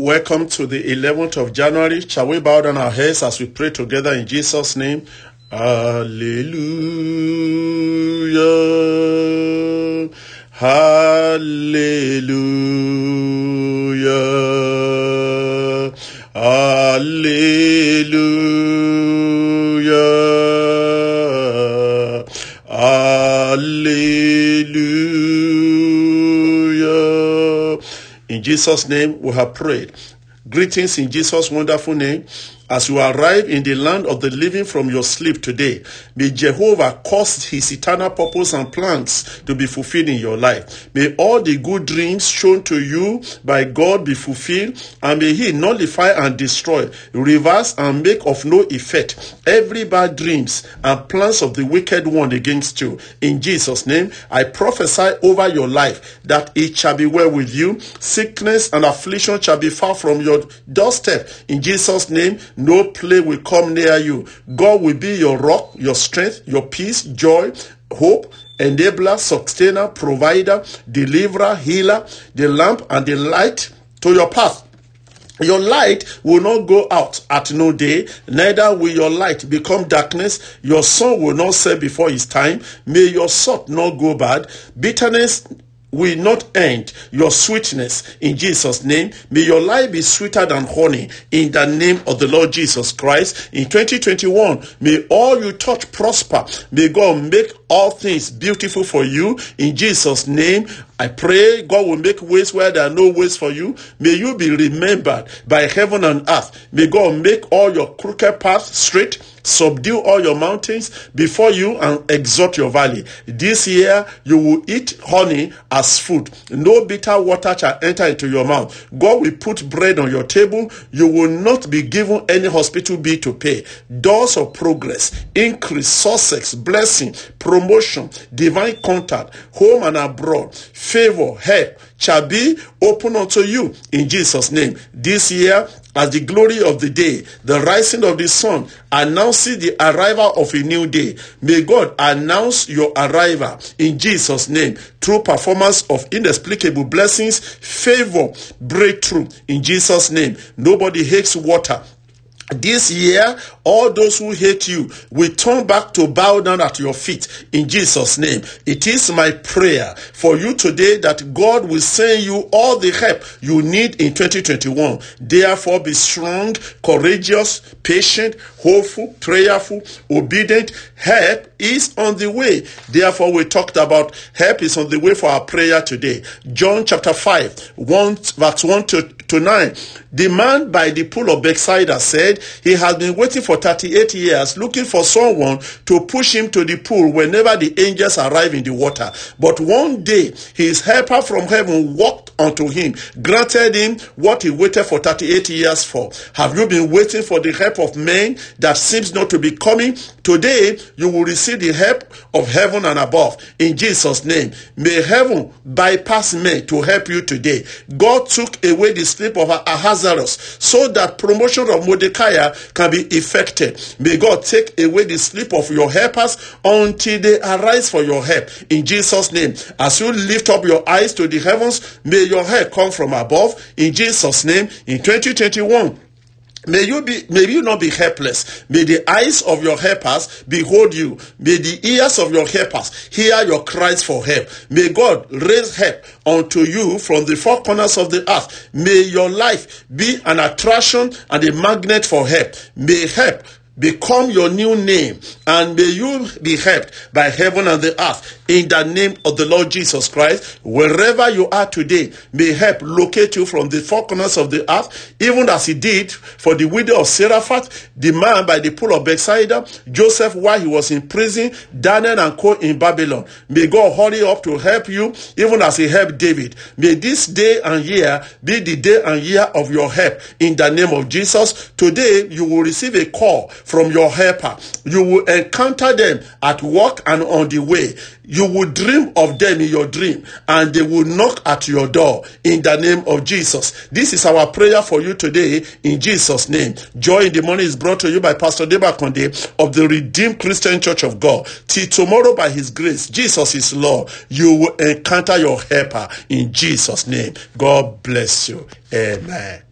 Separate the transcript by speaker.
Speaker 1: Welcome to the 11th of January. Shall we bow down our heads as we pray together in Jesus' name? Hallelujah. Hallelujah. Hallelujah. In Jesus' name we have prayed. Greetings in Jesus' wonderful name. As you arrive in the land of the living from your sleep today, may Jehovah cause his eternal purpose and plans to be fulfilled in your life. May all the good dreams shown to you by God be fulfilled, and may he nullify and destroy, reverse and make of no effect every bad dreams and plans of the wicked one against you. In Jesus' name, I prophesy over your life that it shall be well with you. Sickness and affliction shall be far from your doorstep. In Jesus' name, no plague will come near you. God will be your rock, your strength, your peace, joy, hope, enabler, sustainer, provider, deliverer, healer, the lamp and the light to your path. Your light will not go out at no day, neither will your light become darkness. Your sun will not set before his time. May your salt not go bad. Bitterness will not end your sweetness in Jesus' name. May your life be sweeter than honey in the name of the Lord Jesus Christ. In 2021, may all you touch prosper. May God make all things beautiful for you in Jesus' name. I pray God will make ways where there are no ways for you. May you be remembered by heaven and earth. May God make all your crooked paths straight, subdue all your mountains before you, and exalt your valley. This year you will eat honey as food. No bitter water shall enter into your mouth. God will put bread on your table. You will not be given any hospital bill to pay. Doors of progress, increase, success, blessing, promotion, divine contact, home and abroad, favor, help shall be open unto you in Jesus' name. This year, as the glory of the day, the rising of the sun announces the arrival of a new day. May God announce your arrival in Jesus' name through performance of inexplicable blessings, favor, breakthrough in Jesus' name. Nobody hates water this year, all those who hate you will turn back to bow down at your feet in Jesus' name. It is my prayer for you today that God will send you all the help you need in 2021. Therefore, be strong, courageous, patient, hopeful, prayerful, obedient. Help is on the way. Therefore, we talked about help is on the way for our prayer today. John chapter 5, 1, verse 1 to, to 9. The man by the pool of Bethsaida said he has been waiting for 38 years looking for someone to push him to the pool whenever the angels arrive in the water. But one day his helper from heaven walked unto him, granted him what he waited for 38 years for. Have you been waiting for the help of men that seems not to be coming? Today you will receive the help of heaven and above in Jesus' name. May heaven bypass men to help you today. God took away the sleep of Ahasuerus so that promotion of Mordecai can be effected. May God take away the sleep of your helpers until they arise for your help in Jesus' name. As you lift up your eyes to the heavens, may your help come from above in Jesus' name in 2021. May you be may you not be helpless. May the eyes of your helpers behold you. May the ears of your helpers hear your cries for help. May God raise help unto you from the four corners of the earth. May your life be an attraction and a magnet for help. May help become your new name and may you be helped by heaven and the earth in the name of the Lord Jesus Christ. Wherever you are today, may help locate you from the four corners of the earth, even as he did for the widow of Zarephath, the man by the pool of Bethsaida, Joseph while he was in prison, Daniel and Co in Babylon. May God hurry up to help you, even as he helped David. May this day and year be the day and year of your help in the name of Jesus. Today, you will receive a call from your helper. You will encounter them at work and on the way. You will dream of them in your dream and they will knock at your door in the name of Jesus. This is our prayer for you today in Jesus' name. Joy in the morning is brought to you by Pastor Deba Konde of the Redeemed Christian Church of God. Till tomorrow by his grace, Jesus is Lord. You will encounter your helper in Jesus' name. God bless you. Amen.